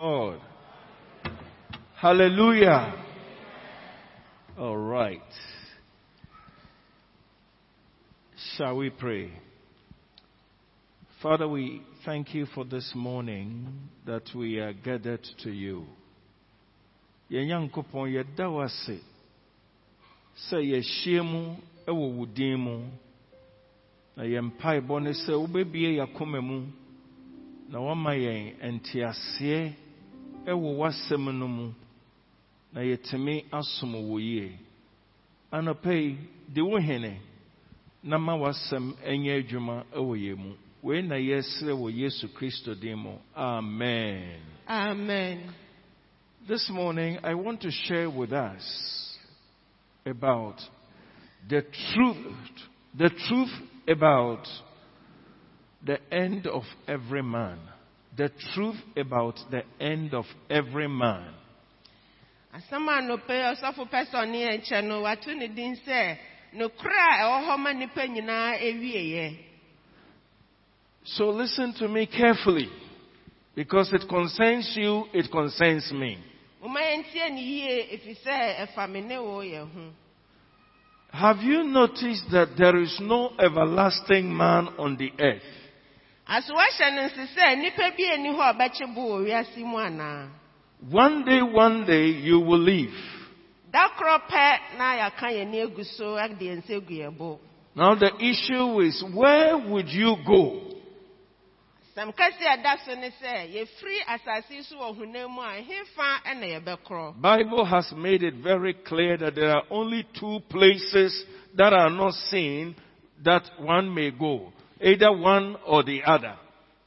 Lord. Hallelujah. All right. Shall we pray? Father, we thank you for this morning that we are gathered to you. Yɛn Nyankopɔn yɛda wo ase sɛ yɛahyia mu na yɛn mpaebɔ ne sɛ wobɛbie mu na woama yɛn nteaseɛ wɔ w'asɛm no mu na yɛtumi asom wo yie. Anɔpa yi de wo hene na ma w'asɛm nyɛ adwuma wɔ yɛn mu. Wei na yɛsrɛ wɔ yesu kristo din mu. Amen. Amen. this morning i want to share with us about the truth the truth about the end of every man the truth about the end of every man asɛm a nɔpɛ ɔsɔfo pɛ sɛ ɔne yɛn no wato ne din sɛ nokora a ɛwɔ hɔ ma nnipa nyinaa awieeɛ So listen to me carefully because it concerns you, it concerns me. momma yɛntie ne yie ɛfiri sɛ ɛfa me ne wo yɛ ho Have you noticed that there is no everlasting man on the earth? Aso no nse sɛ nnipa bi ani hɔ a ɔbɛkye bo wɔ wiase mu anaa One day, one day you will leave. da korɔ pɛ na yɛaka yɛn ni agu so de yɛn nsa agu yɛn bo Now the issue is where would you go? sɛm kɛse a ɛda so ne sɛ yɛfiri asase yi so wɔ honam mu a hefa ɛna yɛbɛkorɔ Bible has made it very clear that there are only two places that are not seen that one may go. Either one or the other.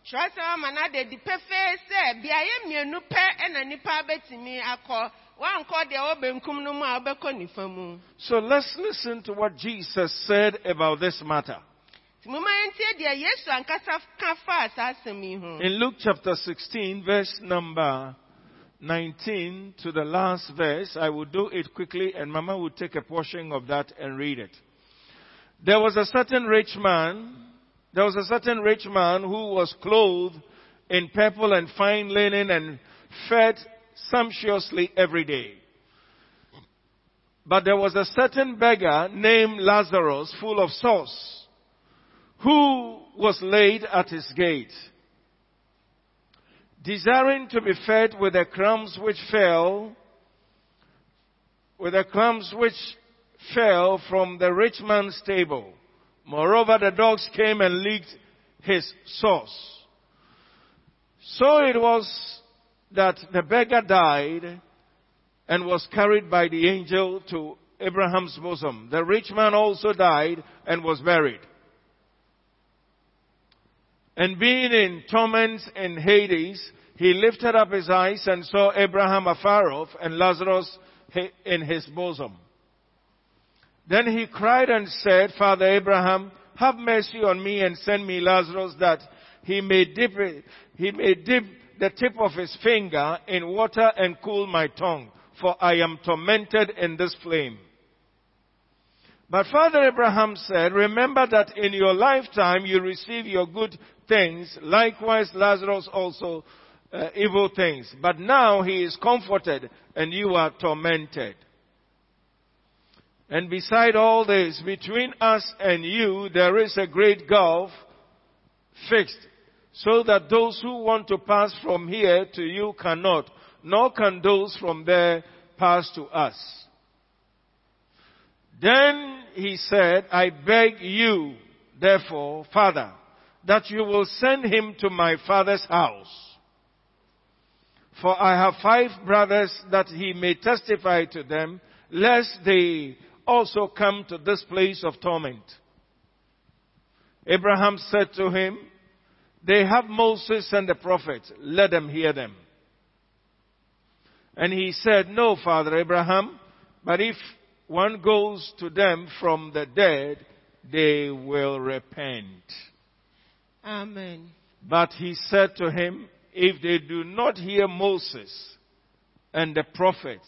kyerɛsɛm eh, ama no ada di pefee sɛ beaeɛ mmienu pɛ ɛna nnipa bɛtumi akɔ woankɔ deɛ ɛwɔ benkum no mu a wobɛkɔ nifa mu So let's listen to what Jesus said about this matter. nti momma yɛntie deɛ yesu ankasa ka faa saa asɛm yi ho In Luke chapter 16, verse number 19 to the last verse, I will do it quickly and Mama will take a portion of that and read it. There was a certain rich man, there was a certain rich man who was clothed in purple and fine linen and fed sumptuously every day. But there was a certain beggar named Lazarus, full of sauce, who was laid at his gate desiring to be fed with the crumbs which fell, with the crumbs which fell from the rich man's table. Moreover, the dogs came and licked his sores. So it was that the beggar died and was carried by the angel to Abraham's bosom. The rich man also died and was buried. And being in torments in Hades, he lifted up his eyes and saw Abraham afar off and Lazarus in his bosom. Then he cried and said, Father Abraham, have mercy on me and send me Lazarus that he may dip, he may dip the tip of his finger in water and cool my tongue, for I am tormented in this flame. But Father Abraham said, Remember that in your lifetime you receive your good things, likewise Lazarus also uh, evil things. But now he is comforted and you are tormented. And beside all this, between us and you, there is a great gulf fixed, so that those who want to pass from here to you cannot, nor can those from there pass to us. Then he said, I beg you, therefore, Father, that you will send him to my father's house. For I have five brothers that he may testify to them, lest they also come to this place of torment. Abraham said to him, They have Moses and the prophets, let them hear them. And he said, No, Father Abraham, but if one goes to them from the dead, they will repent. amen But he said to him, If they do not hear Moses and the prophets,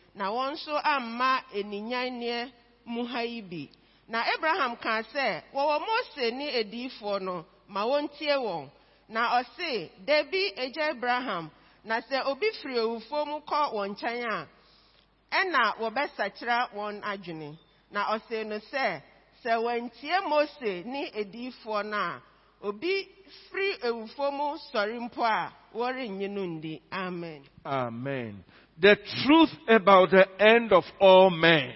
na wɔn nso amma aninyanneɛ mu ha yi bi. Na abraham kaa sɛ wɔwɔ mose ne adiyifoɔ no ma wɔntie wɔn na ɔse dabi agya abraham na sɛ obi firi owufoɔ mu kɔ wɔn nkyɛn a ɛna wɔbɛsakyera wɔn adwene. Na ɔse no sɛ sɛ wɔantie mose ne adiyifoɔ no a obi firi ewufoɔ mu sɔre mpo a wɔrennye no ndi. Amen. Amen. The truth about the end of all men.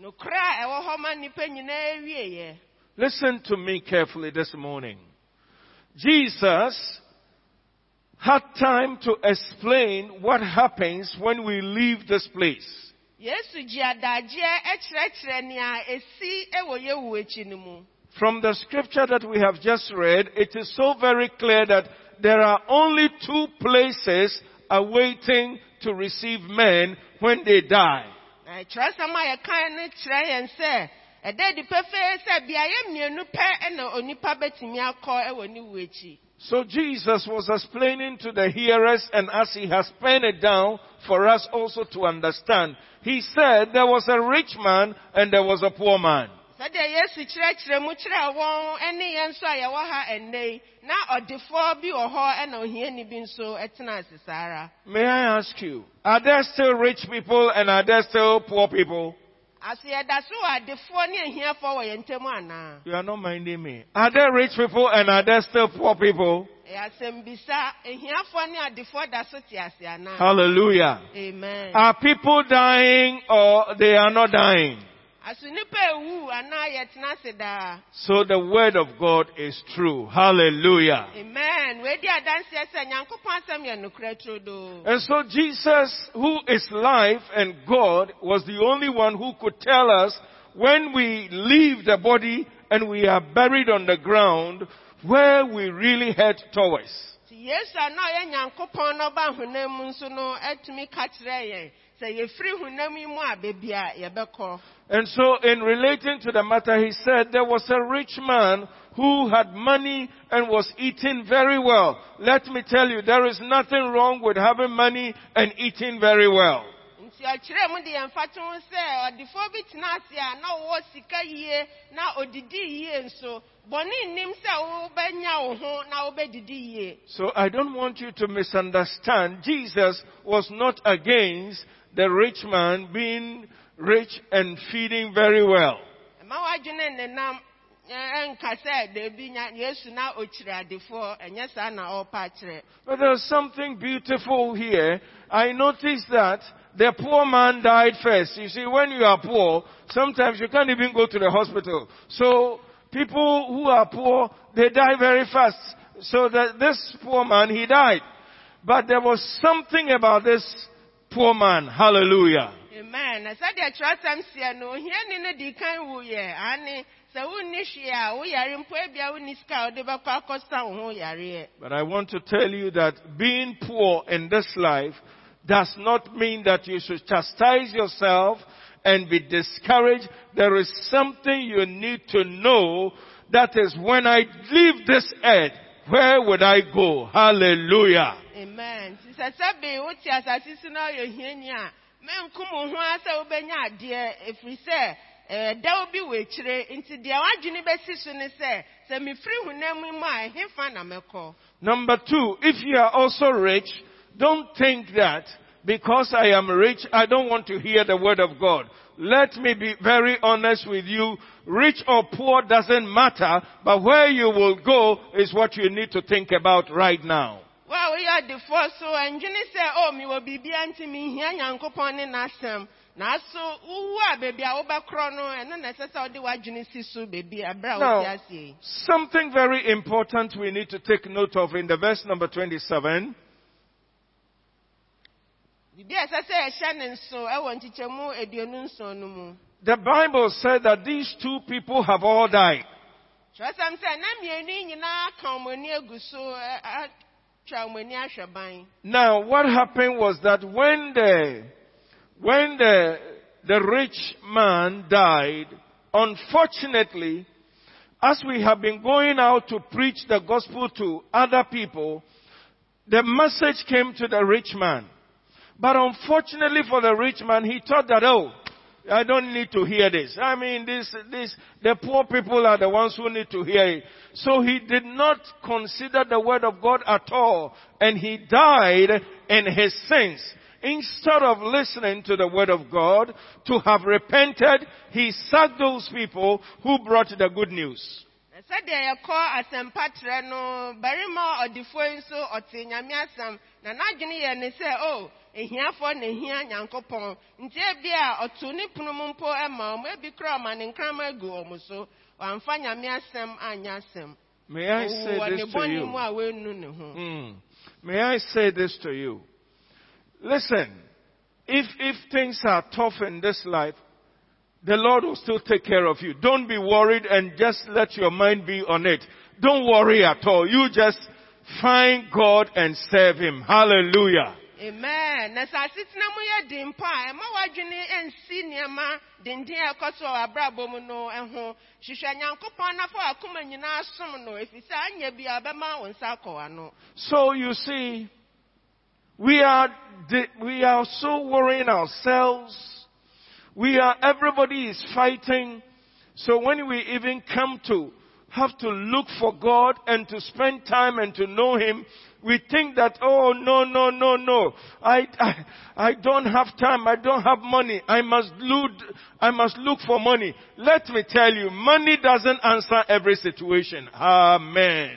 nokorɛ a ɛwɔ hɔ ma nnipa nyinaa wieɛ Listen to me carefully this morning. Jesus had time to explain what happens when we leave this place. yesu gye adagyeɛ kyerɛkyerɛ nea esi wɔ yɛwu akyi no mu From the scripture that we have just read, it is so very clear that there are only two places awaiting to receive men when they die. na kyerɛsɛm a yɛkan no kyerɛ yɛn sɛ ɛda adi pɛfɛɛ sɛ beaeɛ mmienu pɛ na onipa bɛtumi akɔ wɔ ne wu akyi So Jesus was explaining to the hearers and as he has penned it down for us also to understand, he said there was a rich man and there was a poor man. Sɛdeɛ yesu kyerɛkyerɛ mu kyerɛ wɔn ne yɛn nso a yɛwɔ ha ɛnnɛ yi na ɔdefoɔ bi wɔ hɔ ɛna ohiani bi nso tena ase saa ara May I ask you, are there still rich people and are there still poor people? ase yɛda so wɔ adefoɔ ne ahiafoɔ wɔ yɛn ntam anaa You are not minding me. Are there rich people and are there still poor people? ɛyɛ asɛm bisa ahiafoɔ ne adefoɔ da so te ase anaa Hallelujah. amen Are people dying or they are not dying? Aso nipa ewu anaa yɛtena ase daa So the word of God is true. Hallelujah. amen weedi adanseɛ sɛ nyankopɔn asɛm yɛ nokorɛ turodoo And so Jesus, who is life and God, was the only one who could tell us when we leave the body and we are buried on the ground, where we really head towards. Nti yesu a na ɔyɛ nyankopɔn na ɔba honam mu nso no atumi ka kyerɛ yɛn sɛ yɛfiri honam yi mu a baabi a yɛbɛkɔ And so in relating to the matter, he said there was a rich man who had money and was eating very well. Let me tell you, there is nothing wrong with having money and eating very well. nti ɔkyerɛ mu de yɛmfa to ho sɛ ɔdefoɔ bi tena ase a na ɔwɔ sika yie na odidi yie nso bɔne nnim sɛ wobɛnya wo ho na wobɛdidi yie So I don't want you to misunderstand. Jesus was not against the rich man being rich and feeding very well. ɛma w'adwene nenam ɛ- ɛnka sɛ daabi nya yesu na okyiri adefoɔ ɛnyɛ saa na ɔrepa akyerɛ But there's something beautiful here. I noticed that the poor man died first. You see, when you are poor, sometimes you can't even go to the hospital. So people who are poor, they die very fast. So that this poor man, he died. But there was something about this poor man. Hallelujah. amen na sɛdeɛ kyerɛsɛm seɛ no ohiani no di kan wuyɛ ane sɛ wonni hwee a woyare mpo ebia wonni sika a wode bɛkɔ akɔsa wo ho yareɛ But I want to tell you that being poor in this life does not mean that you should chastise yourself and be discouraged. There is something you need to know. That is when I leave this earth, where would I go? Hallelujah. amen nti sɛ sɛbe wote asase so na ɔyɛ hiani a menkom wo ho a wobɛnya adeɛ ɛfiri sɛ bi wɔ akyire nti deɛ w'adwene bɛsi so ne sɛ sɛ mefiri honam mu a ɛhefa na mɛkɔ Number two, if you are also rich, don't think that because I am rich, I don't want to hear the word of God. Let me be very honest with you. Rich or poor doesn't matter, but where you will go is what you need to think about right now. wo a woyɛ ɔdefoɔ so ɛndwene sɛ o mewɔ biribia nti mehia nyankopɔn ne n'asɛm nanso wowu a baabi a wobɛkorɔ no ɛno na ɛsɛ sɛ wode w'adwene si so baabi aberɛ a Now, wote ase yi something very important we need to take note of in the verse number 27. biribi a ɛsɛ sɛ yɛhyɛ ne nso ɛwɔ nkyekyɛmu aduonu nson no mu The Bible said that these two people have all died. kyerɛsɛm sɛ na mmienu yi nyinaa ka ɔmo ani agu so ɛ- ɛ- twa wɔn ani ahwɛ ban Now, what happened was that when the, when the, the rich man died, unfortunately, as we have been going out to preach the gospel to other people, the message came to the rich man. But unfortunately for the rich man, he thought that, oh, I don't need to hear this. I mean, this, this, the poor people are the ones who need to hear it. So he did not consider the word of God at all. And he died in his sins. Instead of listening to the word of God, to have repented, he sacked those people who brought the good news. Sɛdeɛ yɛkɔ asɛmpatrɛ no barima ɔdefoɔ yi nso ɔte nyame asɛm na n'adwene yɛ ne sɛ o ehiafoɔ na ehia nyankopɔn nti ebi a ɔto ne pono mu mpo ma ɔmo ebi kora ɔma ne nkrama agu ɔmo so wamfa nyame asɛm anyɛ asɛm May I say ne this to you? Hmm. May I say this to you? Listen, if, if things are tough in this life, the Lord will still take care of you. Don't be worried and just let your mind be on it. Don't worry at all. You just find God and serve Him. Hallelujah. amen na sɛ asetena mu yɛ den mpo a ɛma w'adwene nsi nneɛma denden a ɛkɔ so wɔ abrabɔ mu no ho hwehwɛ nyankopɔn na fa w'akoma nyinaa som no ɛfiri sɛ anyɛ bi a ɔbɛma wo nsa akɔ w'ano So you see, we are, we are so worrying ourselves. We are, everybody is fighting. So when we even come to have to look for God and to spend time and to know Him, we think that, oh, no, no, no, no. I, I, I don't have time. I don't have money. I must look, I must look for money. Let me tell you, money doesn't answer every situation. Amen.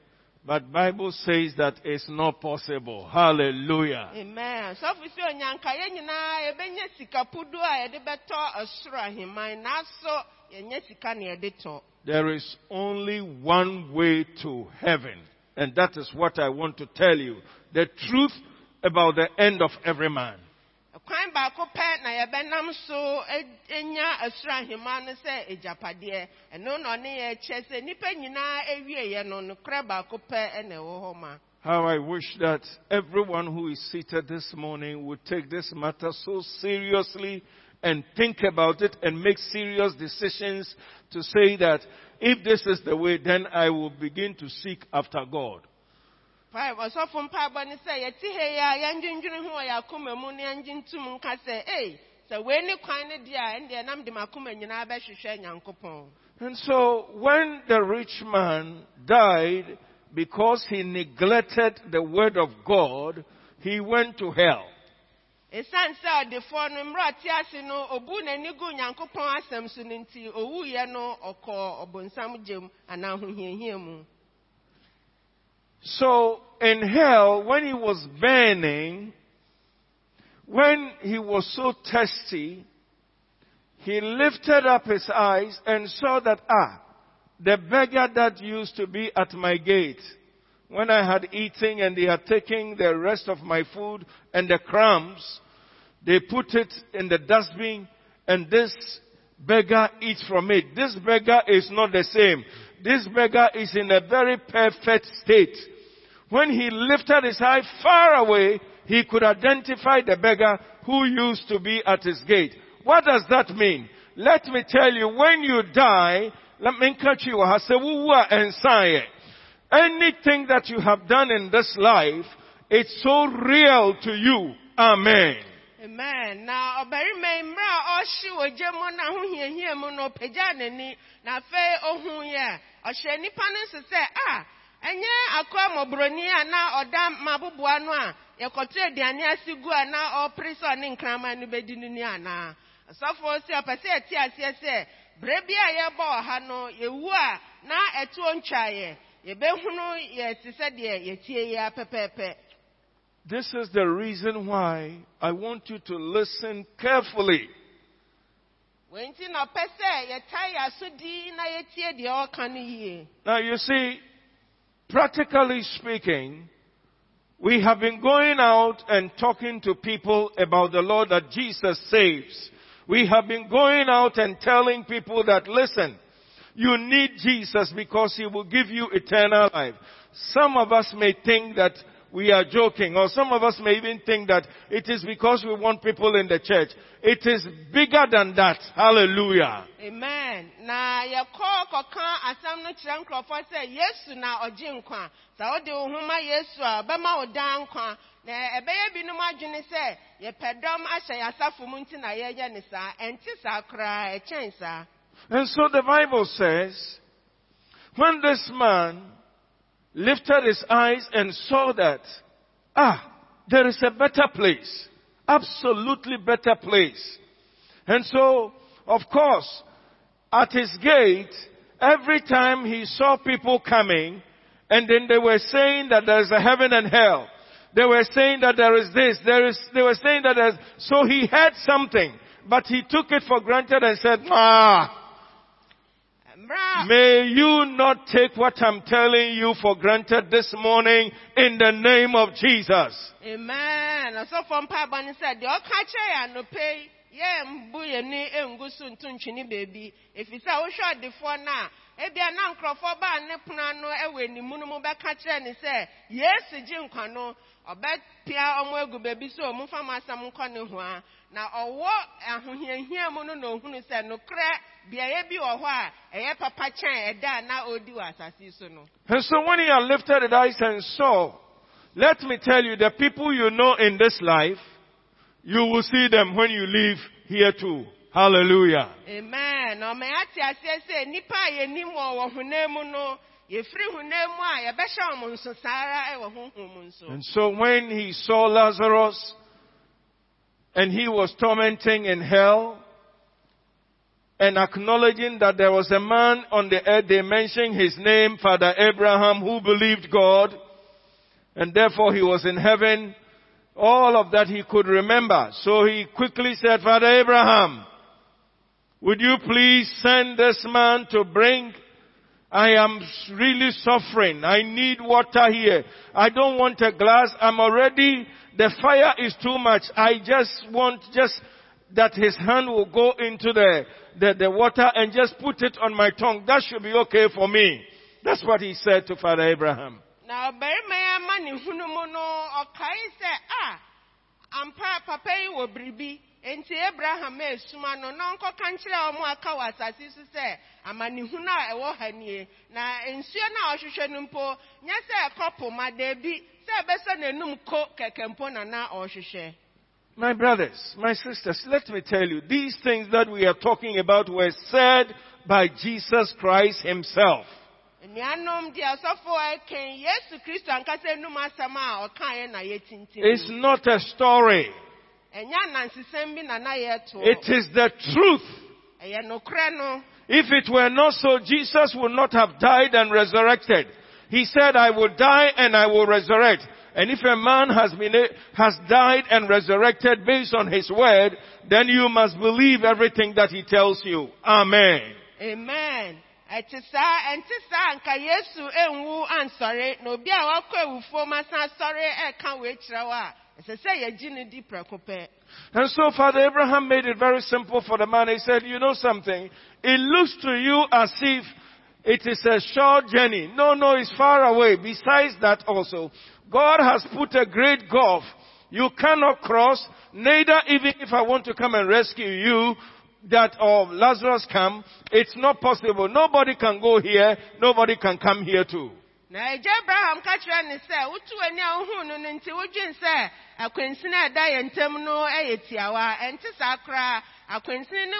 But Bible says that it's not possible. Hallelujah. amen sɔfo sɛ onyanka yɛn nyinaa yɛbɛnya sika pudu a yɛde bɛtɔ ɔsoro ahemman nanso yɛnyɛ sika na tɔ There is only one way to heaven. And that is what I want to tell you. The truth about the end of every man. Kwan baako pɛ na yɛbɛnam so enya no sɛ ɛno na ɔne yɛ kyɛ sɛ nnipa nyinaa no baako pɛ ɛwɔ hɔ ma How I wish that everyone who is seated this morning would take this matter so seriously and think about it and make serious decisions to say that if this is the way, then I will begin to seek after God. Five, ɔsɔfo mpaebɔ ne sɛ yɛte ha yi a yɛndwendwene ho wɔ yɛ akoma mu na yɛngye ntom nka sɛ ei sɛ wei ne kwan no deɛ a ɛndeɛ nam de m'akoma nyinaa bɛhwehwɛ nyankopɔn And so when the rich man died because he neglected the word of God, he went to hell. ɛsiane sɛ ɔdefoɔ no mmerɛ ɔte ase no obu n'ani gu nyankopɔn asɛm so no nti owuiɛ no ɔkɔɔ ɔbonsam gyem anaa ahohiahia mu So in hell, when he was burning, when he was so thirsty, he lifted up his eyes and saw that, ah, the beggar that used to be at my gate, when I had eaten and they had taken the rest of my food and the crumbs, they put it in the dustbin and this beggar eats from it. This beggar is not the same. This beggar is in a very perfect state. When he lifted his eye far away, he could identify the beggar who used to be at his gate. What does that mean? Let me tell you, when you die, let me catch you. Anything that you have done in this life, it's so real to you. Amen. amen Now, ɔbarima yi mmerɛ a ɔhye wɔ gya mu na no na ɔhyɛ nnipa no nso sɛ a ɛnyɛ mmɔborɔni a na ɔda no a yɛkɔto aduane gu a na ɔpere sɛ ɔne no bɛdi no ni ɔpɛ sɛ aseɛ sɛ berɛ bi a yɛbɔ ɔha no yɛwu a na yɛbɛhunu sɛ deɛ yɛtie This is the reason why I want you to listen carefully. Now you see, practically speaking, we have been going out and talking to people about the Lord that Jesus saves. We have been going out and telling people that listen, you need Jesus because He will give you eternal life. Some of us may think that we are joking, or some of us may even think that it is because we want people in the church. It is bigger than that. Hallelujah. amen na yɛkɔ kɔka asɛm no kyerɛ nkurɔfoɔ sɛ yesu na ɔgye nkwa sɛ wode wo ho ma yesu a ɔbɛma wo daa nkwa na ɛbɛyɛ binom adwene sɛ yɛpɛ dɔm ahyɛ yɛ asafo mu nti na yɛyɛ ne saa ɛnte saa koraa ɛkyɛn saa And so the Bible says, when this man lifted his eyes and saw that, ah, there is a better place. Absolutely better place. And so, of course, at his gate, every time he saw people coming, and then they were saying that there is a heaven and hell. They were saying that there is this, there is, they were saying that there's, so he had something, but he took it for granted and said, ah, May you not take what I'm telling you for granted this morning in the name of Jesus. amen. Ɔsɔfoɔ mpaebɔ ne sɛ deɛ ɔka kyerɛ yɛ anɔpɛ yi yɛmbu yɛni ngu so nto ntwene baabi ɛfiri sɛ wohwɛ ɔdefoɔ no a ebia na nkurɔfoɔ baa ne pono ano wɔ animu no mu bɛka kyerɛ ne sɛ yesu gye nkwa no ɔbɛpia ɔmo agu baabi so ɔmo mfa mo asɛm nkɔ ne ho a na ɔwɔ ahohiahia mu no na ohunu sɛ nokorɛ beaeɛ bi wɔ hɔ a ɛyɛ papa kyɛn ɛda a na ɔredi wɔ asase so no And so when he had lifted his eyes and saw, let me tell you, the people you know in this life, you will see them when you leave here too. Hallelujah. amen na ɔma yɛate aseɛ sɛ nnipa a yɛnim wɔ wɔ honam mu no yɛfiri honam mu a yɛbɛhyɛ wɔn nso saa ara wɔ honhom mu nso And so when he saw Lazarus and he was tormenting in hell and acknowledging that there was a man on the earth, they mentioned his name, Father Abraham, who believed God and therefore he was in heaven. All of that he could remember. So he quickly said, Father Abraham, would you please send this man to bring I am really suffering. I need water here. I don't want a glass. I'm already, the fire is too much. I just want just that his hand will go into the, the, the water and just put it on my tongue. That should be okay for me. That's what he said to Father Abraham. na ɔbarima yi ama ne hunu mu ampa papa yi wɔ enti abraham esuma no na ɔnkɔka nkyerɛ wɔn aka wɔ asase so sɛ amanehunu a ɛwɔ ha nie na nsuo no ɔhwehwɛ no mpo nyɛ sɛ ɛkɔpo ma daabi sɛ ɛbɛsɛ n'anum ko kɛkɛ mpo na na ɔrehwehwɛ My brothers, my sisters, let me tell you, these things that we are talking about were said by Jesus Christ himself. nnuanom deɛ ɔsɔfo ɛkɛn yesu kristo ankasa enum asɛm a ɔkaeɛ na yɛtintim It's not a story. ɛnyɛ anansesɛm bi na na yɛto It is the truth. ɛyɛ nokorɛ no If it were not so, Jesus would not have died and resurrected. He said, I will die and I will resurrect. And if a man has been, has died and resurrected based on his word, then you must believe everything that he tells you. Amen. amen ɛte saa ɛnte saa nka yesu enwu ansɔre na obi a wakɔ ewufuo ma san asɔre ɛka wee kyerɛ a ɛsɛ sɛ yɛgye ne di prɛko pɛ And so Father Abraham made it very simple for the man. He said, you know something? It looks to you as if it is a short journey. No, no, it's far away. Besides that also, God has put a great gulf. You cannot cross, neither even if I want to come and rescue you, that of Lazarus come, it's not possible. Nobody can go here, nobody can come here too. na agya abraham ka kyerɛ ne sɛ wotu w'ani a wohuu no no nti wodwen sɛ akwansini a ɛda ntam no yɛ tiawa ɛnte saa koraa akwansini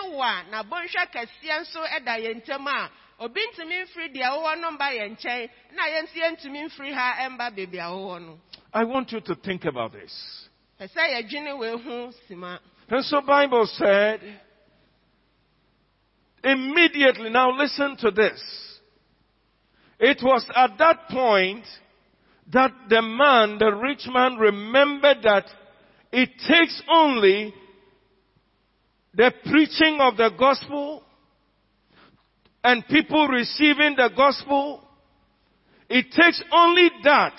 a kɛseɛ nso da ntam a obi ntumi mfiri deɛ wowɔ no mba yɛn nkyɛn na yɛn nso yɛntumi mfiri ha mba baabi a wowɔ no I want you to think about this. pɛ sɛ yɛdwene wei sima And so Bible said, immediately, now listen to this. It was at that point that the man, the rich man, remembered that it takes only the preaching of the gospel and people receiving the gospel. It takes only that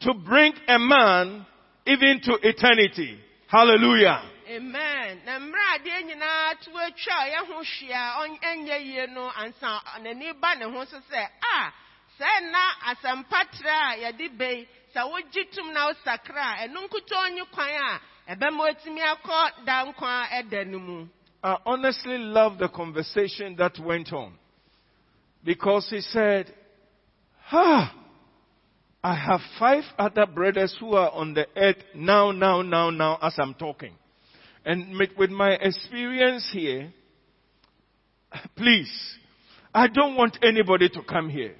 to bring a man even to eternity. Hallelujah. amen na mmerɛ adeɛ nyinaa to atwa a ɔn- ɛnyɛ yie no ansa n'ani ba ne ho so sɛ a sɛ na asɛmpa trɛ a yɛde bɛyi sɛ wogye na wosakra a ɛno nye kwan a ɛbɛma otumi akɔ da nkwa ɛda no mu I honestly love the conversation that went on because he said, Ah, I have five other brothers who are on the earth now, now, now, now, as I'm talking. And with, with my experience here, please, I don't want anybody to come here.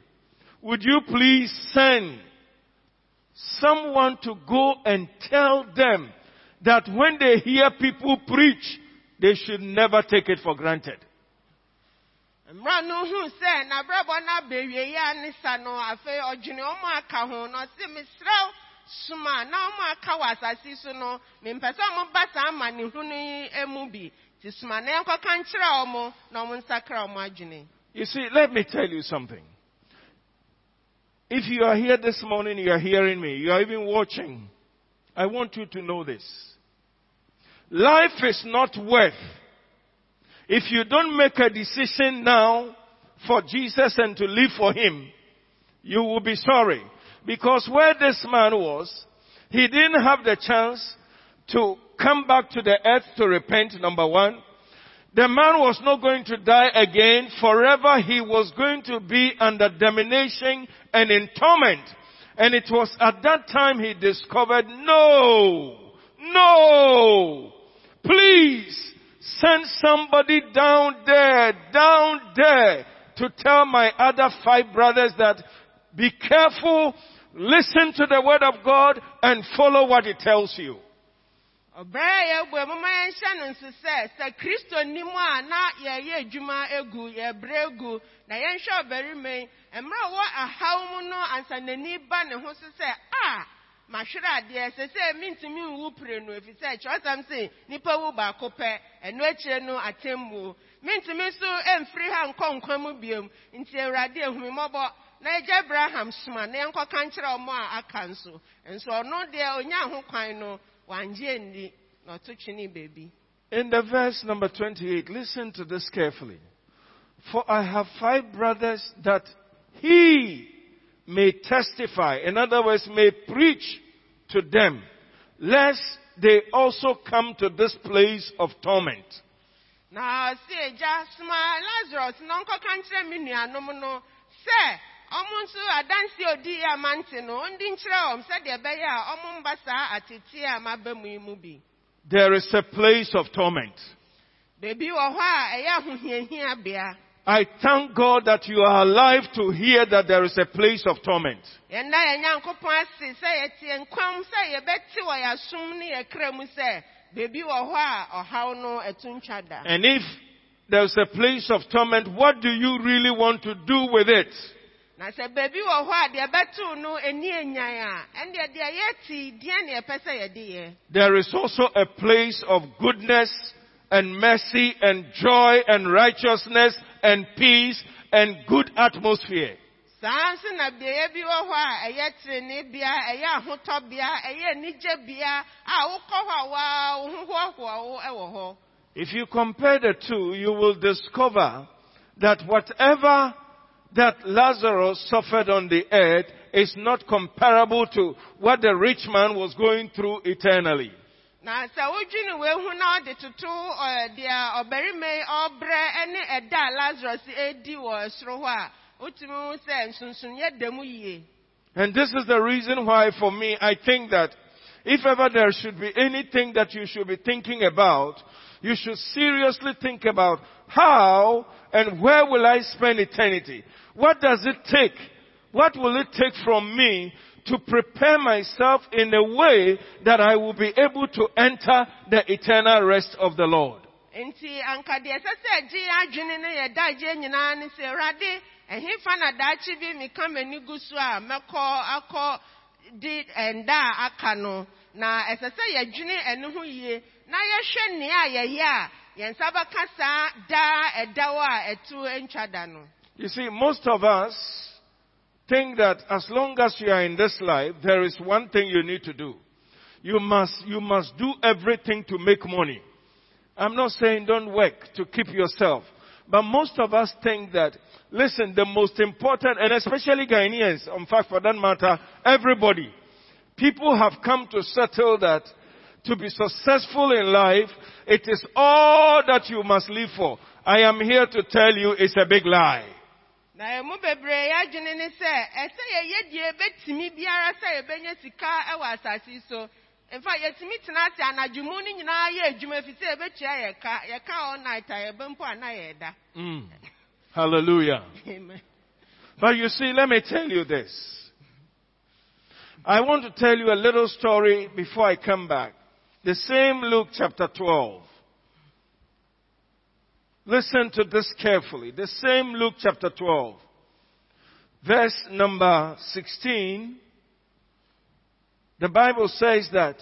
Would you please send someone to go and tell them that when they hear people preach, they should never take it for granted. No huu sɛ no ne sa no afei ɔdwene aka ho na soma na aka wɔ asase so no mempɛ sɛ ba saa yi mu bi soma na yɛnkɔka nkyerɛ na nsakra adwene You see, let me tell you something. If you are here this morning, you are hearing me, you are even watching, I want you to know this. Life is not worth if you don't make a decision now for Jesus and to live for Him, you will be sorry. Because where this man was, he didn't have the chance to come back to the earth to repent, number one. The man was not going to die again. Forever he was going to be under domination and in torment. And it was at that time he discovered, no, no, please send somebody down there, down there to tell my other five brothers that be careful, listen to the word of God and follow what it tells you. Mahwere adeɛ sɛ mintumi nwu pire no kyerɛsɛm wu baako pɛ ɛno akyire no mintumi nso emfiri ha nkɔ nkwa mu biom. Nti awurade na abraham soma na yɛnkɔka nkyerɛ ɔmo a aka nso. Nso ɔno deɛ ho kwan no wangye nni na ɔto twene baabi In the verse number 28, listen to this carefully. For I have five brothers that he may testify, in other words, may preach to them, lest they also come to this place of torment. na ɔsi agya soma lazarus na ɔnkɔka nkyerɛ me nuanom no sɛ ɔmo nso adansi odi no ɔndi nkyerɛ wɔm sɛdeɛ ɛbɛyɛ a ɔmo mba saa atete a maba mu yi mu bi There is a place of torment. beebi wɔ hɔ a ɛyɛ ahohiahia bea I thank God that you are alive to hear that there is a place of torment. yɛnda yɛn nyankopɔn ase sɛ yɛte nkwam sɛ yɛbɛte wɔ yɛasom ne yɛkra mu sɛ beebi wɔ hɔ a ɔhaw no ɛto ntwa da And if there's a place of torment, what do you really want to do with it? na sɛ beebi a deɛ ɛbɛtow no ani enyan a ɛndeɛ deɛ yɛte deɛ ne yɛpɛ sɛ yɛde There is also a place of goodness and mercy and joy and righteousness and peace and good atmosphere. saa nso na beaeɛ bi wɔ hɔ a ɛyɛ terenebea ɛyɛ ahotɔbea ɛyɛ anigyebea a wokɔ hɔ a waa wo ho hoahoa wo ɛwɔ hɔ If you compare the two, you will discover that whatever that Lazarus suffered on the earth is not comparable to what the rich man was going through eternally. Na sɛ na ɔde toto deɛ ɔbarima yi ɔbrɛ ne ɛda a lasarus edi wɔ soro hɔ a wotumi sɛ nsonsonoeɛ da mu yie And this is the reason why for me, I think that if ever there should be anything that you should be thinking about, you should seriously think about how and where will I spend eternity? What does it take? What will it take from me to prepare myself in a way that I will be able to enter the eternal rest of the Lord? nti anka deɛ ɛsɛ sɛ gye adwene ne yɛ dagye nyinaa ne sɛ awurade ɛhefa na daakye bi meka m'ani gu so a mɛkɔ akɔ de ɛnda a aka no na ɛsɛ sɛ yɛdwene ɛno ho yie na yɛhwɛ nea a yɛyɛ a yɛn nsa bɛka saa daa ɛdaw a ɛto ntwa da no You see, most of us think that as long as you are in this life, there is one thing you need to do. You must, you must do everything to make money. I'm not saying don't work to keep yourself. But most of us think that, listen, the most important, and especially Ghanaians, in fact, for that matter, everybody, people have come to settle that to be successful in life, it is all that you must live for. I am here to tell you it's a big lie. Na emu bebree yɛadwene ne sɛ ɛsɛ yɛyɛ deɛ ebetumi biara sɛ yɛbɛnya sika ɛwɔ asase yi so nfa yɛtumi tena ase anadwo mu no nyinaa yɛ adwuma fi sɛ yɛbɛtua yɛ ka yɛka all night a yɛbɛ mpo a na yɛda Mm. Hallelujah. amen But you see, let me tell you this. I want to tell you a little story before I come back. The same Luke chapter 12. Listen to this carefully. The same Luke chapter 12. Verse number 16. The Bible says that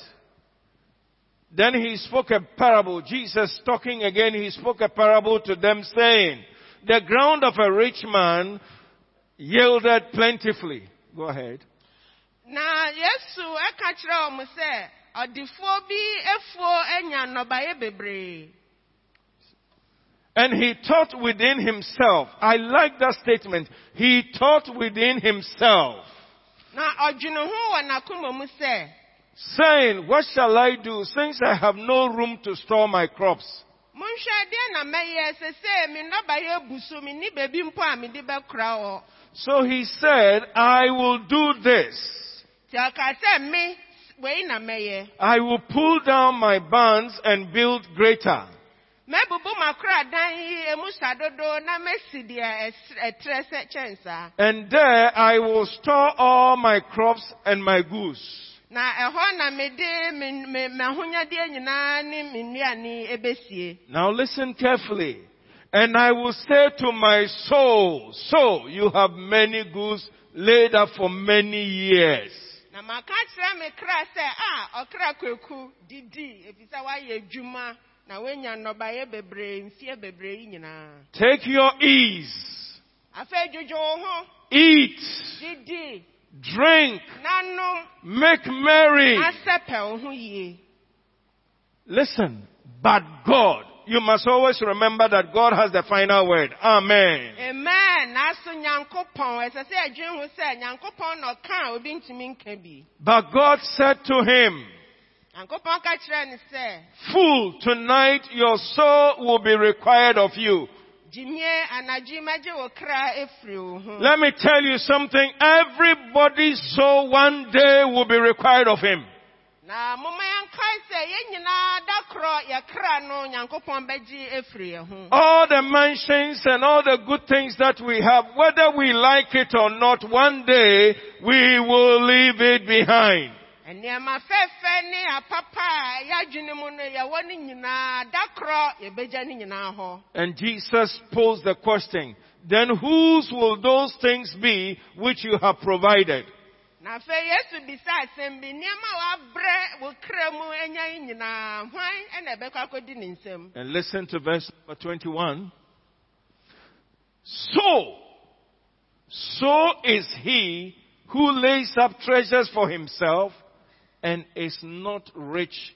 then he spoke a parable. Jesus talking again, he spoke a parable to them saying, the ground of a rich man yielded plentifully. Go ahead. na yesu ɛka kyerɛ wɔn sɛ ɔdefoɔ bi efuo anya nnɔbaeɛ bebree And he thought within himself. I like that statement. He thought within himself, na ɔdwene ho wɔ n'akoma mu sɛ saying, What shall I do since I have no room to store my crops? monhwɛ deɛ na mɛyɛ sɛ sɛ me nnɔbaeɛ abu so menni baabi mpo a mede bɛkora wɔ So he said, I will do this. nti ɔka sɛ me wei na mɛyɛ I will pull down my barns and build greater. And there I will store all my crops and my goods. na ɛhɔ na mede me me m'ahonyadeɛ nyinaa ne me nnuane ebesie Now listen carefully. And I will say to my soul, so you have many goods laid up for many years. Na maka kyerɛ me kra sɛ a ɔkra kwaku didi efisɛ woayɛ adwuma na woanya nnɔbaeɛ bebree mfie bebree yi nyinaa Take your ease. afei dwodwo wo ho Eat. Drink. Make merry. na sɛpɛ wo ho yie Listen. But God, you must always remember that God has the final word. Amen. amen naso nyankopɔn ɛsɛ sɛ ɛdwen ho sɛ nyankopɔn na ɔka a obi ntumi nka bi But God said to him, Fool, tonight your soul will be required of you. gyimie anadwo mɛgye wo kra efiri wo ho Let me tell you something. Everybody's soul one day will be required of him. na momma yɛnkae sɛ yɛn nyinaa da korɔ yɛkra no nyankopɔn bɛgye efiri yɛn ho All the mansions and all the good things that we have, whether we like it or not, one day we will leave it behind. Nneɛma fɛɛfɛ ne apapa a yɛadwene mu no yɛwɔ ne nyinaa da korɔ yɛbɛgya ne nyinaa hɔ And Jesus posed the question, then whose will those things be which you have provided? na afei yesu bisa asɛm bi nneɛma a wabrɛ wo kra mu anya yi nyinaa hwan ɛna ɛbɛkɔ akɔdi ne nsam And listen to verse number 21. So, so is he who lays up treasures for himself and is not rich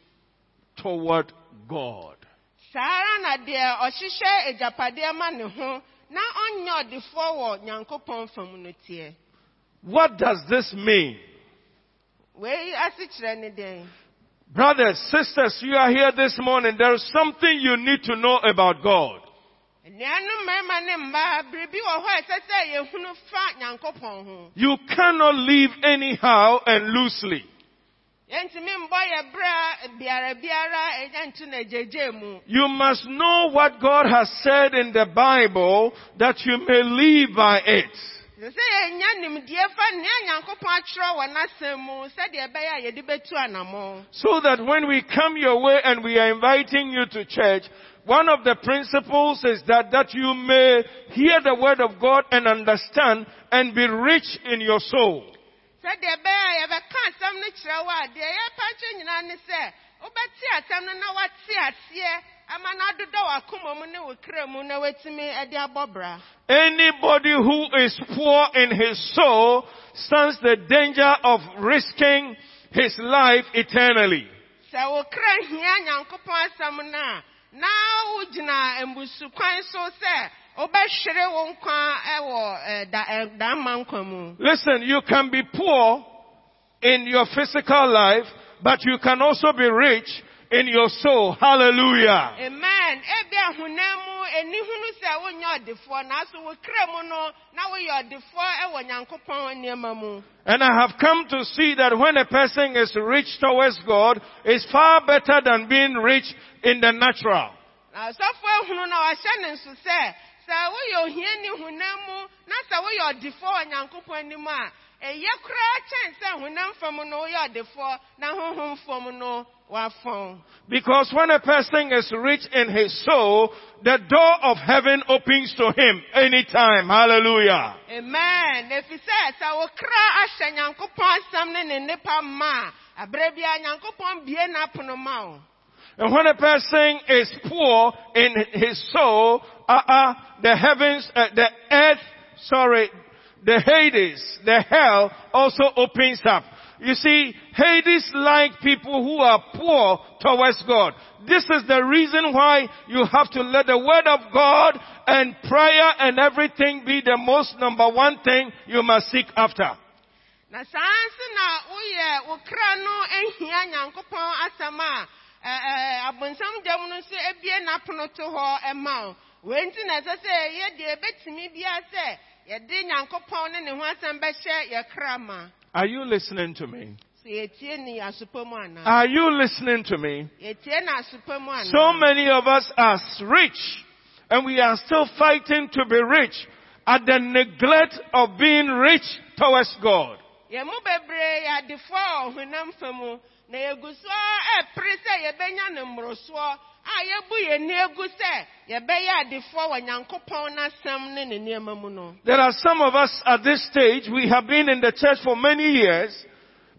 toward God. saa ara na deɛ ɔhyehyɛ agyapadeɛ ma ne ho na ɔnyɛ ɔdefoɔ wɔ nyankopɔn fam no teɛ What does this mean? wei ase kyerɛ ne deɛn Brothers, sisters, you are here this morning. There is something you need to know about God. nnuanom mmarima ne mmaa biribi wɔ hɔ a ɛsɛ sɛ yɛhunu fa nyankopɔn ho You cannot live anyhow and loosely. You must know what God has said in the Bible that you may live by it. sɛ sɛ yɛnya nimdeɛ fa nea nyankopɔn akyerɛw wɔ n'asɛm mu sɛdeɛ ɛbɛyɛ a yɛde bɛtu anammɔn So that when we come your way and we are inviting you to church, one of the principles is that, that you may hear the word of God and understand and be rich in your soul. Sɛdeɛ ɛbɛyɛ a yɛbɛka asɛm no kyerɛ wo a deɛ yɛpa kyerɛ nyinaa ne sɛ wobɛte asɛm no na woate aseɛ ɛma no adodɔ w'akoma mu ne wo kra mu na watumi ɛde abɔ bra Anybody who is poor in his soul stands the danger of risking his life eternally. sɛ wo kra hia nyankopɔn asɛm no a na wogyina mbusu so sɛ wobɛhwere wo nkwa ɛwɔ eh, eh, mu Listen, you can be poor in your physical life, but you can also be rich in your soul. Hallelujah. amen ebi ahonam mu ani hunu sɛ wonyɛ ɔdefoɔ nanso wo kra mu no na woyɛ ɔdefoɔ ɛwɔ nyankopɔn nneɛma mu And I have come to see that when a person is rich towards God, it's far better than being rich in the natural. Na ɔsɔfo ehunu na ɔhyɛ sɛ sɛ woyɛ ohiani honam mu na sɛ woyɛ ɔdefoɔ wɔ nyankopɔn anim a ɛyɛ koraa kyɛn sɛ honam fam no woyɛ ɔdefoɔ na honhom fam no wafɔn Because when a person is rich in his soul, the door of heaven opens to him anytime. Hallelujah. amen efi sɛ sɛ wo kra ahyɛ nyankopɔn asɛm ne ne nnipa ma a aberɛ biara nyankopɔn bie n'apono ma wo And when a person is poor in his soul, uh-uh, the heavens, uh, the earth, sorry, the Hades, the hell also opens up. You see, Hades like people who are poor towards God. This is the reason why you have to let the word of God and prayer and everything be the most number one thing you must seek after. na saa nso na woyɛ no ahia nyankopɔn asɛm a abonsam no nso n'apono to hɔ wo nti na ɛsɛ sɛ yɛ deɛ ebetumi bia sɛ yɛde nyankopɔn ne ne ho asɛm bɛhyɛ yɛ kra ma Are you listening to me? sɛ yɛtie ne asopɔ mu anaa Are you listening to me? yɛtie ne asopɔ mu So many of us are rich and we are still fighting to be rich at the neglect of being rich towards God. Ani egu sɛ yɛbɛyɛ wɔ n'asɛm ne ne nneɛma mu no There are some of us at this stage, we have been in the church for many years.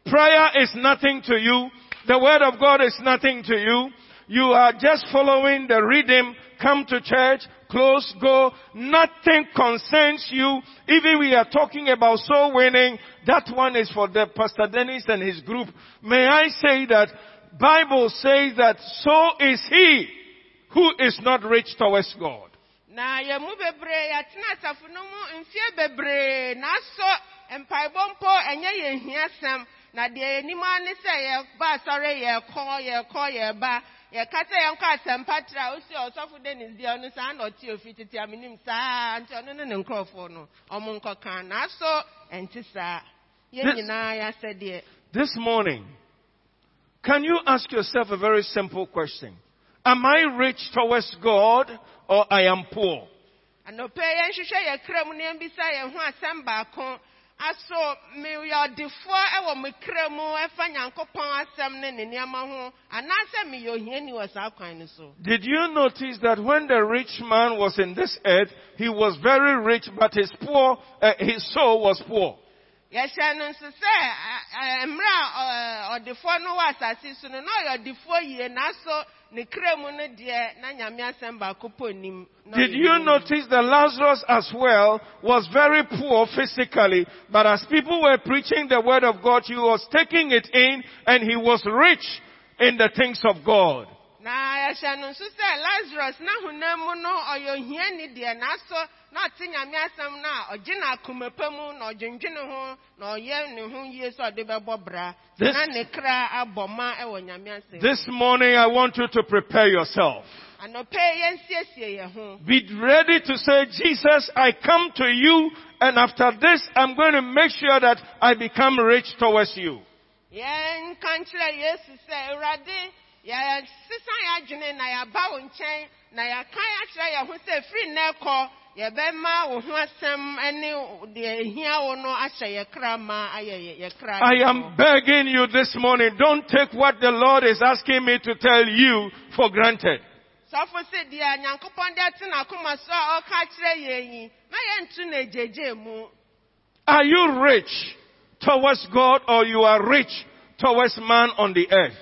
Prayer is nothing to you. The word of God is nothing to you. You are just following the rhythm. Come to church, close, go. Nothing concerns you. Even we are talking about soul winning. That one is for the Pastor Dennis and his group. May I say that Bible says that so is he who is not rich towards God. na yɛn bebree yɛatena asafo no mu mfie bebree. Naso mpaebɔ mpo ɛnyɛ yɛn hiasɛm na deɛ yɛnim ne sɛ yɛba asɔre yɛkɔ yɛkɔ yɛba yɛka yɛnkɔ asɛmpa trɛ a wosi ɔsɔfo denis deɛ ɔno saa na ɔte ofi tete a saa. Nti ɔno ne ne nkurɔfoɔ no ɔmo nkɔka. Naso ɛnte saa. Yɛn This- nyinaa yɛasɛdeɛ This morning, can you ask yourself a very simple question? Am I rich towards God or I am poor? anɔpɛ yɛnhwehwɛ yɛ kra mu na yɛmbisa yɛn ho asɛm baako aso meyɛ ɔdefoɔ ɛwɔ me kra mu ɛfa nyankopɔn asɛm ne ne nneɛma ho anaasɛ meyɛ ohiani wɔ saa kwan no so Did you notice that when the rich man was in this earth, he was very rich, but his poor, uh, his soul was poor. Yɛhyɛ no nso sɛ mmerɛ a ɔdefoɔ no wɔ asase so no na ɔyɛ ɔdefoɔ yie naso ne kra mu no deɛ na nyame asɛm baako pɔ nim Did you notice that Lazarus as well was very poor physically, but as people were preaching the word of God, he was taking it in and he was rich in the things of God. Na yɛhyɛ no nso sɛ lazarus n'ahonam mu no ɔyɛ ohiani deɛ naso na ɔte nyame asɛm ɔgye no akoma pa mu na ɔdwendwene ho na ɔyɛ ne ho yie sɛ ɔde bɛbɔ bra This- na ne kra abɔ ma ɛwɔ nyame asɛm This morning I want you to prepare yourself. anɔpɛ yi, yɛnsiesie yɛn ho Be ready to say, Jesus, I come to you and after this I'm going to make sure that I become rich towards you. Yɛnka nkyerɛ yesu sɛ awurade yɛsesa yɛ adwene na yɛaba wo nkyɛn na yɛaka akyerɛ yɛn ho sɛ firi nnɛ kɔ yɛbɛma wo ho asɛm ne deɛ ehia wo no ahyɛ yɛ kra ma ayɛ yɛ- kra I am begging you this morning, don't take what the Lord is asking me to tell you for granted. sɔfo sɛ deɛ nyankopɔn de ate n'akoma so a ɔka kyerɛ yɛn yi na yɛnto no agyegye mu Are you rich towards God or you are rich towards man on the earth?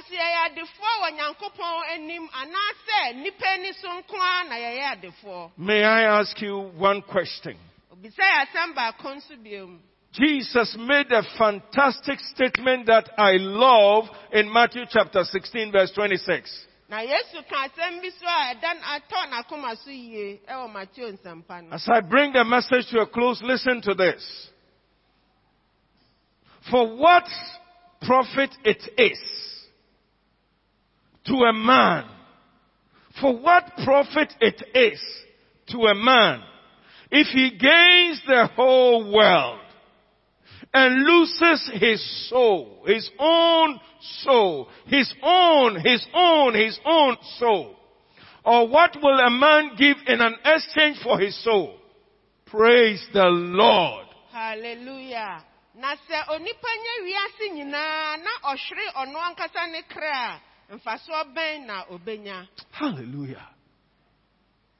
Adefoɔ wɔ nyankopɔn anim anaasɛ nnipa ani so nko ara na yɛyɛ adefoɔ May I ask you one question? obisa yɛ asɛm baako nso Jesus made a fantastic statement that I love in Matthew chapter 16 verse 26. na yesu ka asɛm bi so a ɛda atɔ n'akoma so yie ɛwɔ mateo nsɛmpa no As I bring the message to a close, listen to this. For what profit it is to a man, for what profit it is to a man if he gains the whole world and loses his soul, his own soul, his own, his own, his own soul. Or what will a man give in an exchange for his soul? Praise the Lord. hallelujah na sɛ onipa nye wiase nyinaa na ɔhwere ɔno ankasa ne kra a mfasoɔ bɛn na obenya Hallelujah.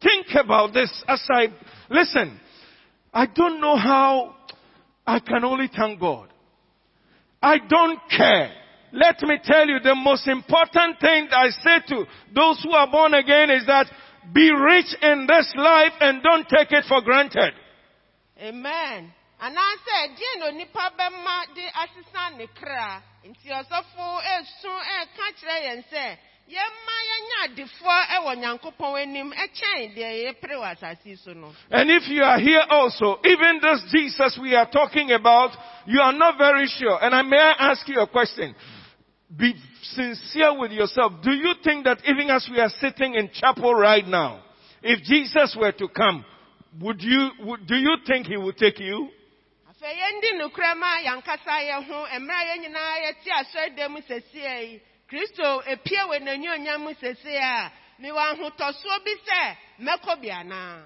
Think about this as I listen. I don't know how I can only thank God. I don't care. Let me tell you the most important thing I say to those who are born again is that be rich in this life and don't take it for granted. amen anaasɛ deɛ na onipa bɛma de asesa ne kra nti ɔsɔfo esu ɛka kyerɛ yɛn sɛ yɛmma adefoɔ ɛwɔ nyankopɔn anim ɛkyɛn deɛ yɛpere wɔ asase so no And if you are here also, even this Jesus we are talking about, you are not very sure. And I may I ask you a question? Be sincere with yourself. Do you think that even as we are sitting in chapel right now, if Jesus were to come, would you, would, do you think he would take you? Afei yɛndi nokorɛ ma yɛnkasa yɛ ho mmerɛ a yɛn nyinaa yɛte asɔredan mu sesie yi kristo epie wɔ n'anuonyam mu sesie a mewɔ ahotɔsoɔ bi sɛ mɛkɔ bi anaa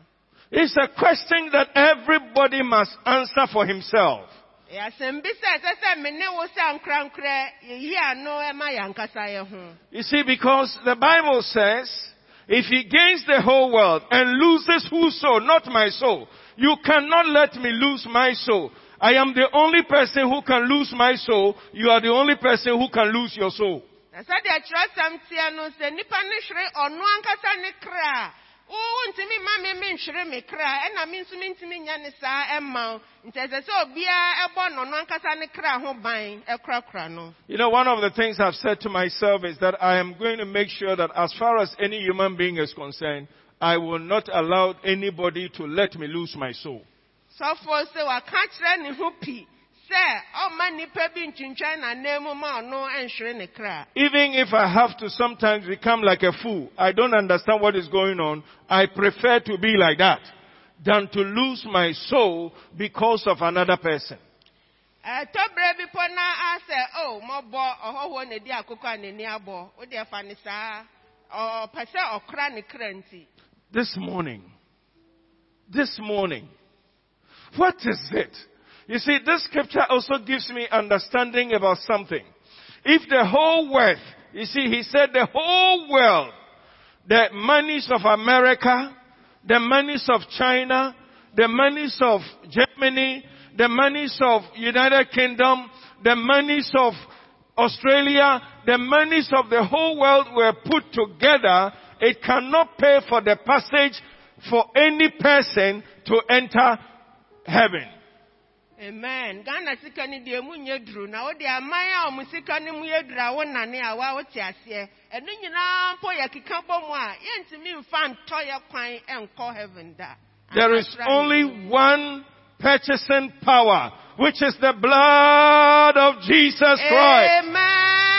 It's a question that everybody must answer for himself. ɛyɛ asɛm bi sɛ ɛsɛ sɛ me ne wo sɛ nkorankorɛ yɛyi ano ɛma yɛnkasa yɛ ho You see, because the Bible says, if he gains the whole world and loses whose soul, not my soul, you cannot let me lose my soul. I am the only person who can lose my soul. You are the only person who can lose your soul. sɛdeɛ kyerɛsɛm teɛ no sɛ nnipa no hwere ɔno ankasa ne kra a wo ma me menhwere me kra ɛna me nso mentumi nyɛ ne saa ɛma nti ɛsɛ sɛ obiara ɛbɔ no ɔno ankasa ne kra ho ban ɛkorakora no You know, one of the things I've said to myself is that I am going to make sure that as far as any human being is concerned, I will not allow anybody to let me lose my soul. Sɔfoɔ sɛ waka kyerɛ ne ho pi sɛ ɔma nnipa bi ntwintwan n'anan mu ma ɔno ɛnhwere ne kra. Even if I have to sometimes become like a fool, I don't understand what is going on, I prefer to be like that than to lose my soul because of another person. ɛtɔberɛ bi pɔ na asɛ o mɔbɔ ɔhɔhoɔ na di akokɔ a n'ani abɔ. Wode ɛfa ne saa. Ɔpɛ sɛ ɔkora ne kra nti. This morning, this morning, what is it? You see, this scripture also gives me understanding about something. If the whole world, you see, he said the whole world, the monies of America, the monies of China, the monies of Germany, the monies of United Kingdom, the monies of Australia, the monies of the whole world were put together, it cannot pay for the passage for any person to enter heaven. amen. Ghana sika no deɛ mu nyɛ duru na wode aman a ɔmo sika no mu yɛ duru a wo nane a woa wote aseɛ. Ɛno nyinaa mpo bɔ mu a ntɔ yɛ kwan heaven da. There is only one purchasing power, which is the blood of Jesus Christ. amen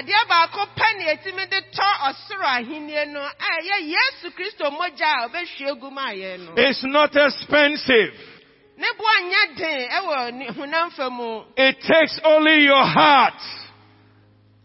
baako pɛ ne yɛtumi de tɔ ɔsoro ahenni no a ɛyɛ yesu kristo mogya a ɔbɛhwie gu ma yɛn no It's not expensive. ne boa nyɛ den ɛwɔ ne honam fa mu It takes only your heart.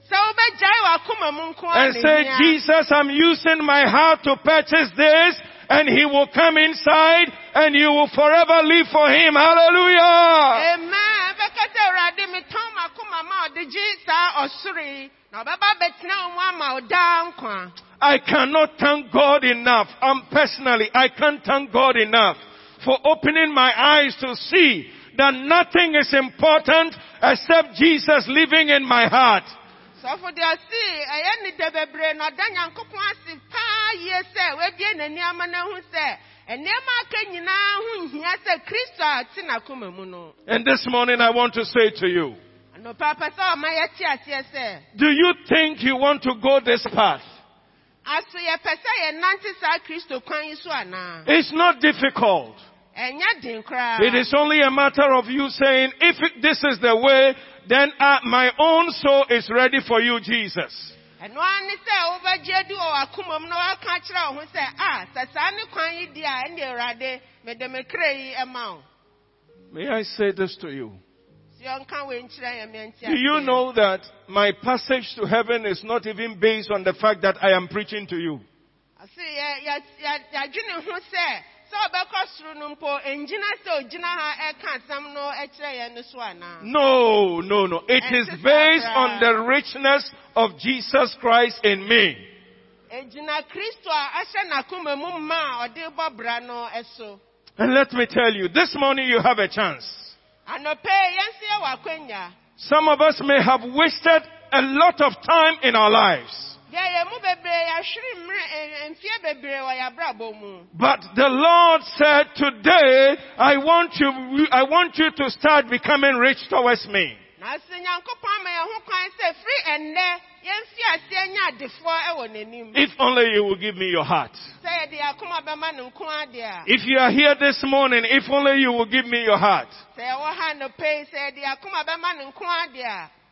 sɛ wobɛgyae w'akoma mu nko And say. Jesus, I'm using my heart to purchase this, and He will come inside, and you will forever live for Him. Hallelujah! Amen. Bɛka sɛ Awurade metɔn m'akoma ma ɔde gye saa ɔsoro na ɔbɛba abɛtena wo ama nkwa. I cannot thank God enough. I'm personally, I can't thank God enough for opening my eyes to see that nothing is important except Jesus living in my heart. sɔfo deɛ ɔse ɛyɛ ne dɛ bebree na ɔda nyankopɔn ase paa yie sɛ wabie n'ani ama no ahu sɛ nneɛma aka nyinaa ho nhia sɛ kristo a ɔte n'akoma mu no And this morning I want to say to you, anɔpa pɛ sɛ ɔma yɛte aseɛ sɛ do you think you want to go this path? aso yɛpɛ sɛ yɛnante saa kristo kwan yi so anaa It's not difficult. ɛnyɛ den koraa It is only a matter of you saying, if this is the way, then uh, my own soul is ready for you, Jesus. Ɛno ara ne sɛ wobɛgye wɔ w'akoma mu na kyerɛ wo ho sɛ a sɛ saa ne kwan yi di a ɛne awurade mede me kra yi ɛma wo May I say this to you? si ɔnka wei nkyerɛ yɛ meɛnti Do you know that my passage to heaven is not even based on the fact that I am preaching to you? No mpo ɛngyina sɛ ogyina ha ɛka asɛm no no. It is based on the richness of Jesus Christ in me. ɛgyina kristo a ahyɛ n'akoma mu ma a ɔde bɔ bra no ɛso And let me tell you, this morning you have a chance. anɔpɛ yi, yɛnso yɛ wɔ akwanya Some of us may have wasted a lot of time in our lives. Deɛ yɛn mu bebree yɛahwere mmerɛ ɛ- mfeɛ bebree wɔ yɛabrabɔ mu But the Lord said, today I want you, I want you to start becoming rich towards me. na ase nyankopɔn ama yɛn ho kwan sɛ firi ɛnnɛ yɛmfi aseɛ nya adefoɔ ɛwɔ n'anim If only you will give me your heart. sɛ yɛde yɛn akoma bɛma no nko adeɛ a If you are here this morning, if only you will give me your heart.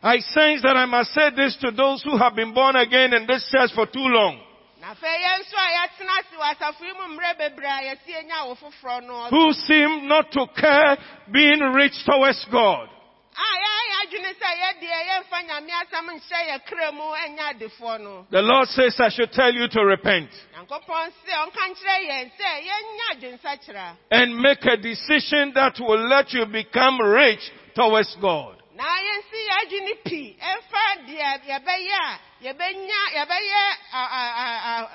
Sɛ yɛwɔ ha anɔpɛ yi sɛ yɛde yɛn akoma bɛma no nko adeɛ a I sense that I must say this to those who have been born again in this church for too long, na afei yɛn nso a yɛatena ase wɔ asafo yi mu mmerɛ bebree a yɛsi enya wo foforɔ no who seem not to care being rich towards God. a yɛayɛ adwene sɛ yɛdeɛ yɛmfa nyame asɛm nhyɛ yɛ kra mu ɛnyɛ adefoɔ no. The Lord says, I should tell you to repent. Nyankopɔn sɛ ɔnka nkyerɛ yɛn sɛ yɛnya adwensakyera and make a decision that will let you become rich towards God. Na yɛnsi yɛ pii ɛmfa deɛ yɛbɛyɛ a yɛbɛnya yɛbɛyɛ a- a- a- a-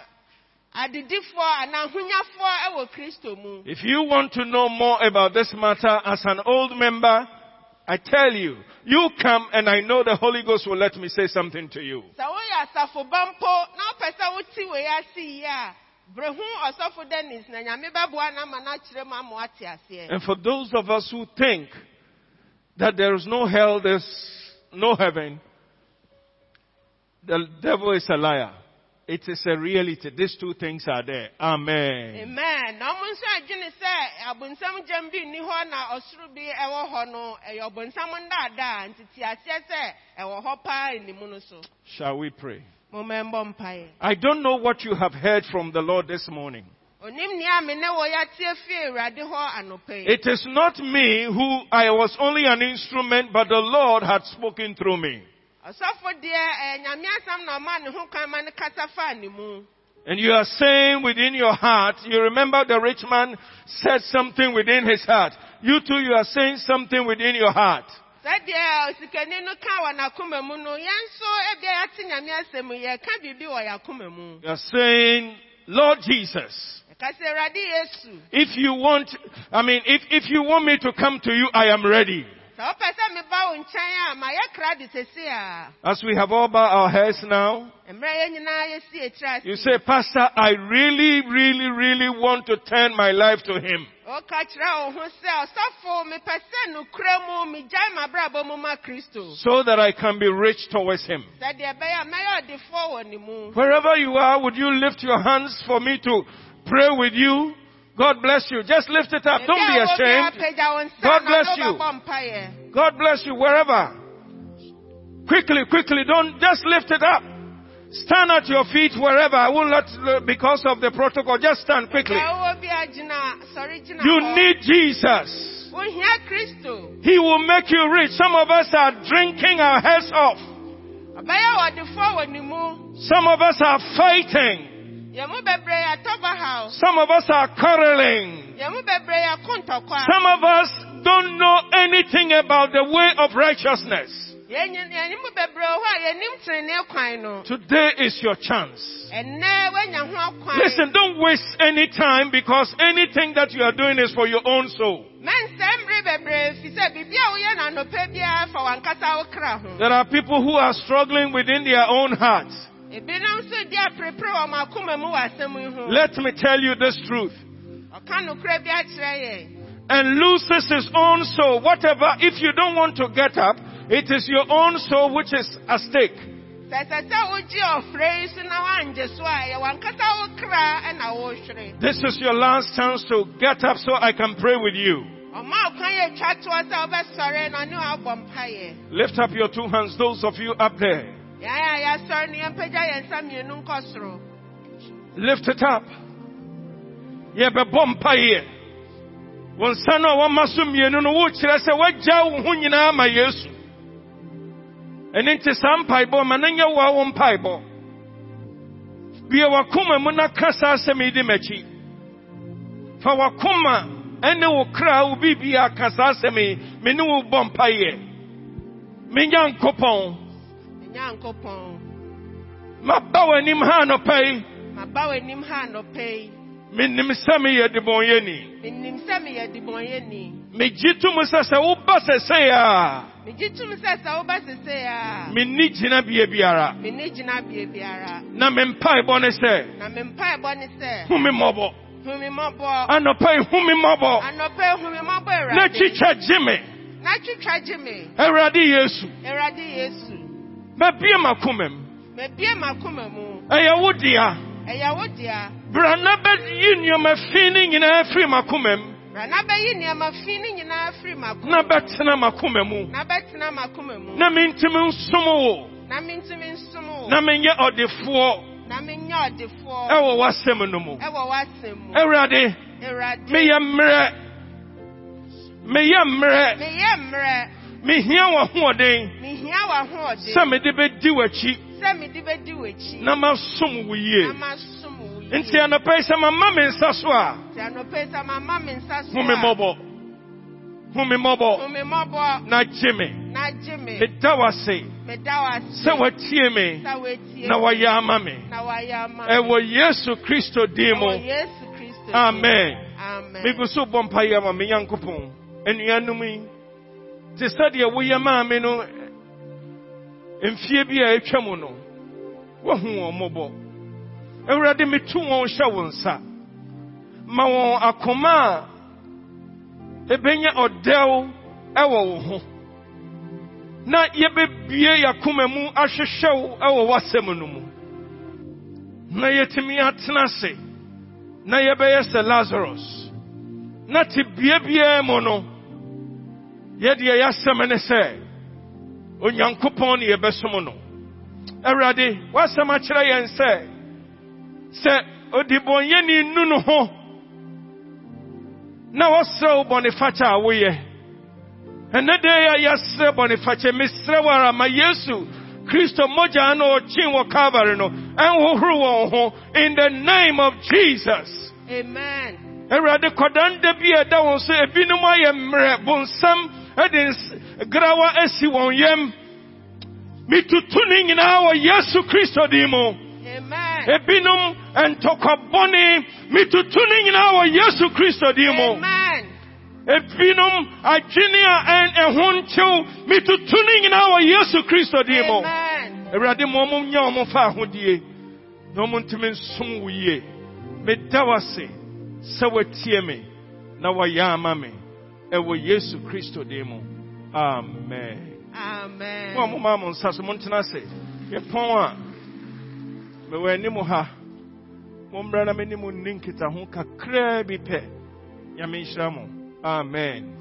adedifoɔ anaa ahonyafoɔ ɛwɔ kristo mu If you want to know more about this matter as an old member, I tell you, you come and I know the Holy Ghost will let me say something to you. sɛ woyɛ asafoba mpo na wopɛ sɛ wote wei ase yie a bere ho ɔsɔfo dennis na nyame bɛboa no ama no akyerɛ mu ama woate aseɛ And for those of us who think that there is no hell, there's no heaven, the devil is a liar. It is a reality. These two things are there. Amen. amen na ɔmo nso adwene sɛ abonsam gyam bi nni hɔ na ɔsoro bi ɛwɔ hɔ no ɛyɛ ɔbonsam ndaadaa nti te aseɛ sɛ ɛwɔ hɔ paa animu no so Shall we pray? I don't know what you have heard from the Lord this morning. Onim nea me ne wɔ yɛateɛ fie awurade hɔ anɔpa yi It is not me who I was only an instrument, but the Lord had spoken through me. ɔsɔfo deɛ ɛyɛ nyame asɛm na ɔma ne ho kwan ma ne kasa faa ne mu And you are saying within your heart, you remember the rich man said something within his heart. You too, you are saying something within your heart. sɛdeɛ osikani no ka wɔ n'akoma mu no yɛn nso ebia yɛate nyame asɛm yi, yɛka biribi wɔ yɛn akoma mu You are saying, Lord Jesus, yɛka sɛ awurade yesu if you want, I mean, if, if you want me to come to you, I am ready. sɛ wopɛ sɛ meba wo nkyɛn a ma yɛkra de sesi a As we have all bowed our heads now, mmerɛ yɛn nyinaa yɛsi etiri you say, Pastor, I really, really, really want to turn my life to Him. woka kyerɛ wo ho sɛ ɔsɔfo mepɛ sɛ nokura mu megyae m'abrabɔ mu ma kristo so that I can be rich towards Him. sɛdeɛ ɛbɛyɛ a mɛyɛ ɔdefoɔ wɔ ne mu Wherever you are, would you lift your hands for me to pray with you? God bless you. Just lift it up. Don't be Ebi a wɔ biara ashamed. apagya wo nsa God bless you. God bless you wherever. Quickly, quickly. Don't just lift it up. Stand at your feet wherever. I will not, uh, because of the protocol. Just stand quickly. Deɛ wowɔ biara gyina sɔre gyina You need Jesus. He will make you rich. Some of us are drinking our heads off. ɔbɛyɛ ɔdefoɔ wɔ ne mu Some of us are fighting. Yɛn mu bebree yɛatɔ bahaw Some of us are quarreling. yɛn mu bebree yɛko ntɔkwa Some of us don't know anything about the way of righteousness. yɛn nyi- yɛn mu bebree wɔ hɔ a yɛnim tenenee kwan no Today is your chance. ɛnnɛ woanya ho akwan Listen, don't waste any time because anything that you are doing is for your own soul. mɛnsɛm bere ne bebree fi sɛ biribi a woyɛ no anɔpɛ biara fa wankasa wo kra ho There are people who are struggling within their own hearts. Ebinom nso di aperepere wɔ ɔmo akoma mu wɔ asɛm yi ho Let me tell you this truth. ɔka nokora bi akyerɛ yɛn And loses his own soul. Whatever, if you don't want to get up, it is your own soul which is at stake. sɛ ɛsɛ sɛ wogye ɔfrɛ yi so na woangye so a ɛyɛ wankasa wo kra ɛna wohwere This is your last chance to get up so I can pray with you. ɔma ɔkwan yɛ twa toɔ sɛ wobɛsɔre na ɔne woabɔ mpayɛ Lift up your two hands, those of you up there. Lift it up. Yɛbɛbɔ mpaeɛ. Wɔn nsa no a wɔma so mmienu no wokyerɛ sɛ woagya wo ho nyinaa ma Yesu. Ɛno nti saa mpaebɔ ma no nyɛ wo a wo mpaebɔ. Bie wakoma mu na ka saa asɛm yi di m'akyi. Fa wakoma ɛne wo kra wo biribia ka saa asɛm yi me ne wo bɔ nyankopɔn. Maba w'anim ha anɔpa yi. maba w'anim ha anɔpɛ yi Menim sɛ meyɛ debɔnyɛni. menim sɛ meyɛ debɔnyɛni megye to mu sɛ sɛ woba sɛsɛe a megye tom sɛ sɛ woba sesei a menni gyinabea biara. menni gyinabea biara. Na me mpaebɔ ne sɛ na me mpaebɔ ne sɛ hu me mmɔbɔ. hu me mmɔbɔ. Anɔpa yi hu me mmɔbɔ. Anɔpɛ yi hu me mmɔbɔ na twitwa gye me. Na twitwa gye me. Awurade yesu. Awurade yesu mabie m'akoma mu mabie m'akoma mu ɛyɛ wo dea ɛyɛ wo dea bra na bɛyi nneɔma fi no nyinaa firi m'akoma mu bra na bɛyi nneɛma fi no nyinaa firi m'akoma na bɛtena m'akoma mu. Na bɛtena m'akoma mu. Na mentimi nsom wo. Na mentumi nsom wo. Na menyɛ ɔdefoɔ. Ɛwɔ w'asɛm no mu. Mu. Awurade meyɛ mmerɛ. Meyɛ mmerɛ mehia w'ahoɔden mehia w'ahoɔden sɛ mede bɛdi w'akyi sɛ mede bɛdi w'akyi na masom wo yie na masom wo yie. nti anɔpa yi sɛ mama me nsa so a. Nti anɔpa yi sɛ mama me nsa so a, mmɔbɔ hu me mmɔbɔ hu me mmɔbɔ na gye me. Na gye me. Meda w'ase meda w'ase sɛ watie me. Sɛ woatie na me, wayɛ ama me. Na wayɛ ama me. ɛwɔ yesu kristo din Ɛwɔ mu yesu kristo din. amen. Amen. Megu so bɔ mpaeɛ ama me nyankopɔn. Anuanom yi te sɛdeɛ woyɛ maa me no mfie bi a atwa mu no woahu wɔn mmɔbɔ. Awurade metu wɔn hyɛ wo nsa. Ma wɔn akoma a ebenya ɔdɛw ɛwɔ wo ho. Na yɛbɛbie yɛakoma mu ahwehwɛ wo ɛwɔ w'asɛm no mu. Na yɛtumi atena ase. Na yɛbɛyɛ sɛ lazarus. Na te bea biara mu no yɛdeɛ yɛasɛm ne sɛ onyankopɔn ne yɛbɛsom no. Awurade w'asɛm akyerɛ yɛn sɛ sɛ odibɔnyɛni nu no ho. Na wɔsrɛ wo bɔnefakyɛ a woyɛ ɛnɛ dɛ yɛ yɛsrɛ bɔnefakyɛ mesrɛ wo ara ma yesu kristo mogya no ɔkyen wɔ calvary no. Ɛnhohoro wɔn ho in the name of jesus. Amen. Awurade kɔdan da bi a ɛda wɔn so ebinom ayɛ mmerɛ bonsam ɛde grawa asi wɔn yam. Mitutu ne nyinaa wɔ yesu kristo din mu. Amen. Ebinom ntɔkwabɔne mitutu ne nyinaa wɔ yesu kristo din mu. Ebinom adwene a ɛho ntew mitutu ne nyinaa wɔ yesu kristo din mu. Awurade ma ɔmo nya ɔmo fa ahodie na ɔmo ntumi nsom wo yie. Meda wase sɛ watie me na wɔyɛ ama me ɛwɔ yesu kristo din mu. Amen. Mo a moma mo nsa so montena ase. Yɛpɔn a mewɔ anim ha. Mommra na m'anim nni nkitaho kakraa bi pɛ. Nyame nhyira mo. Amen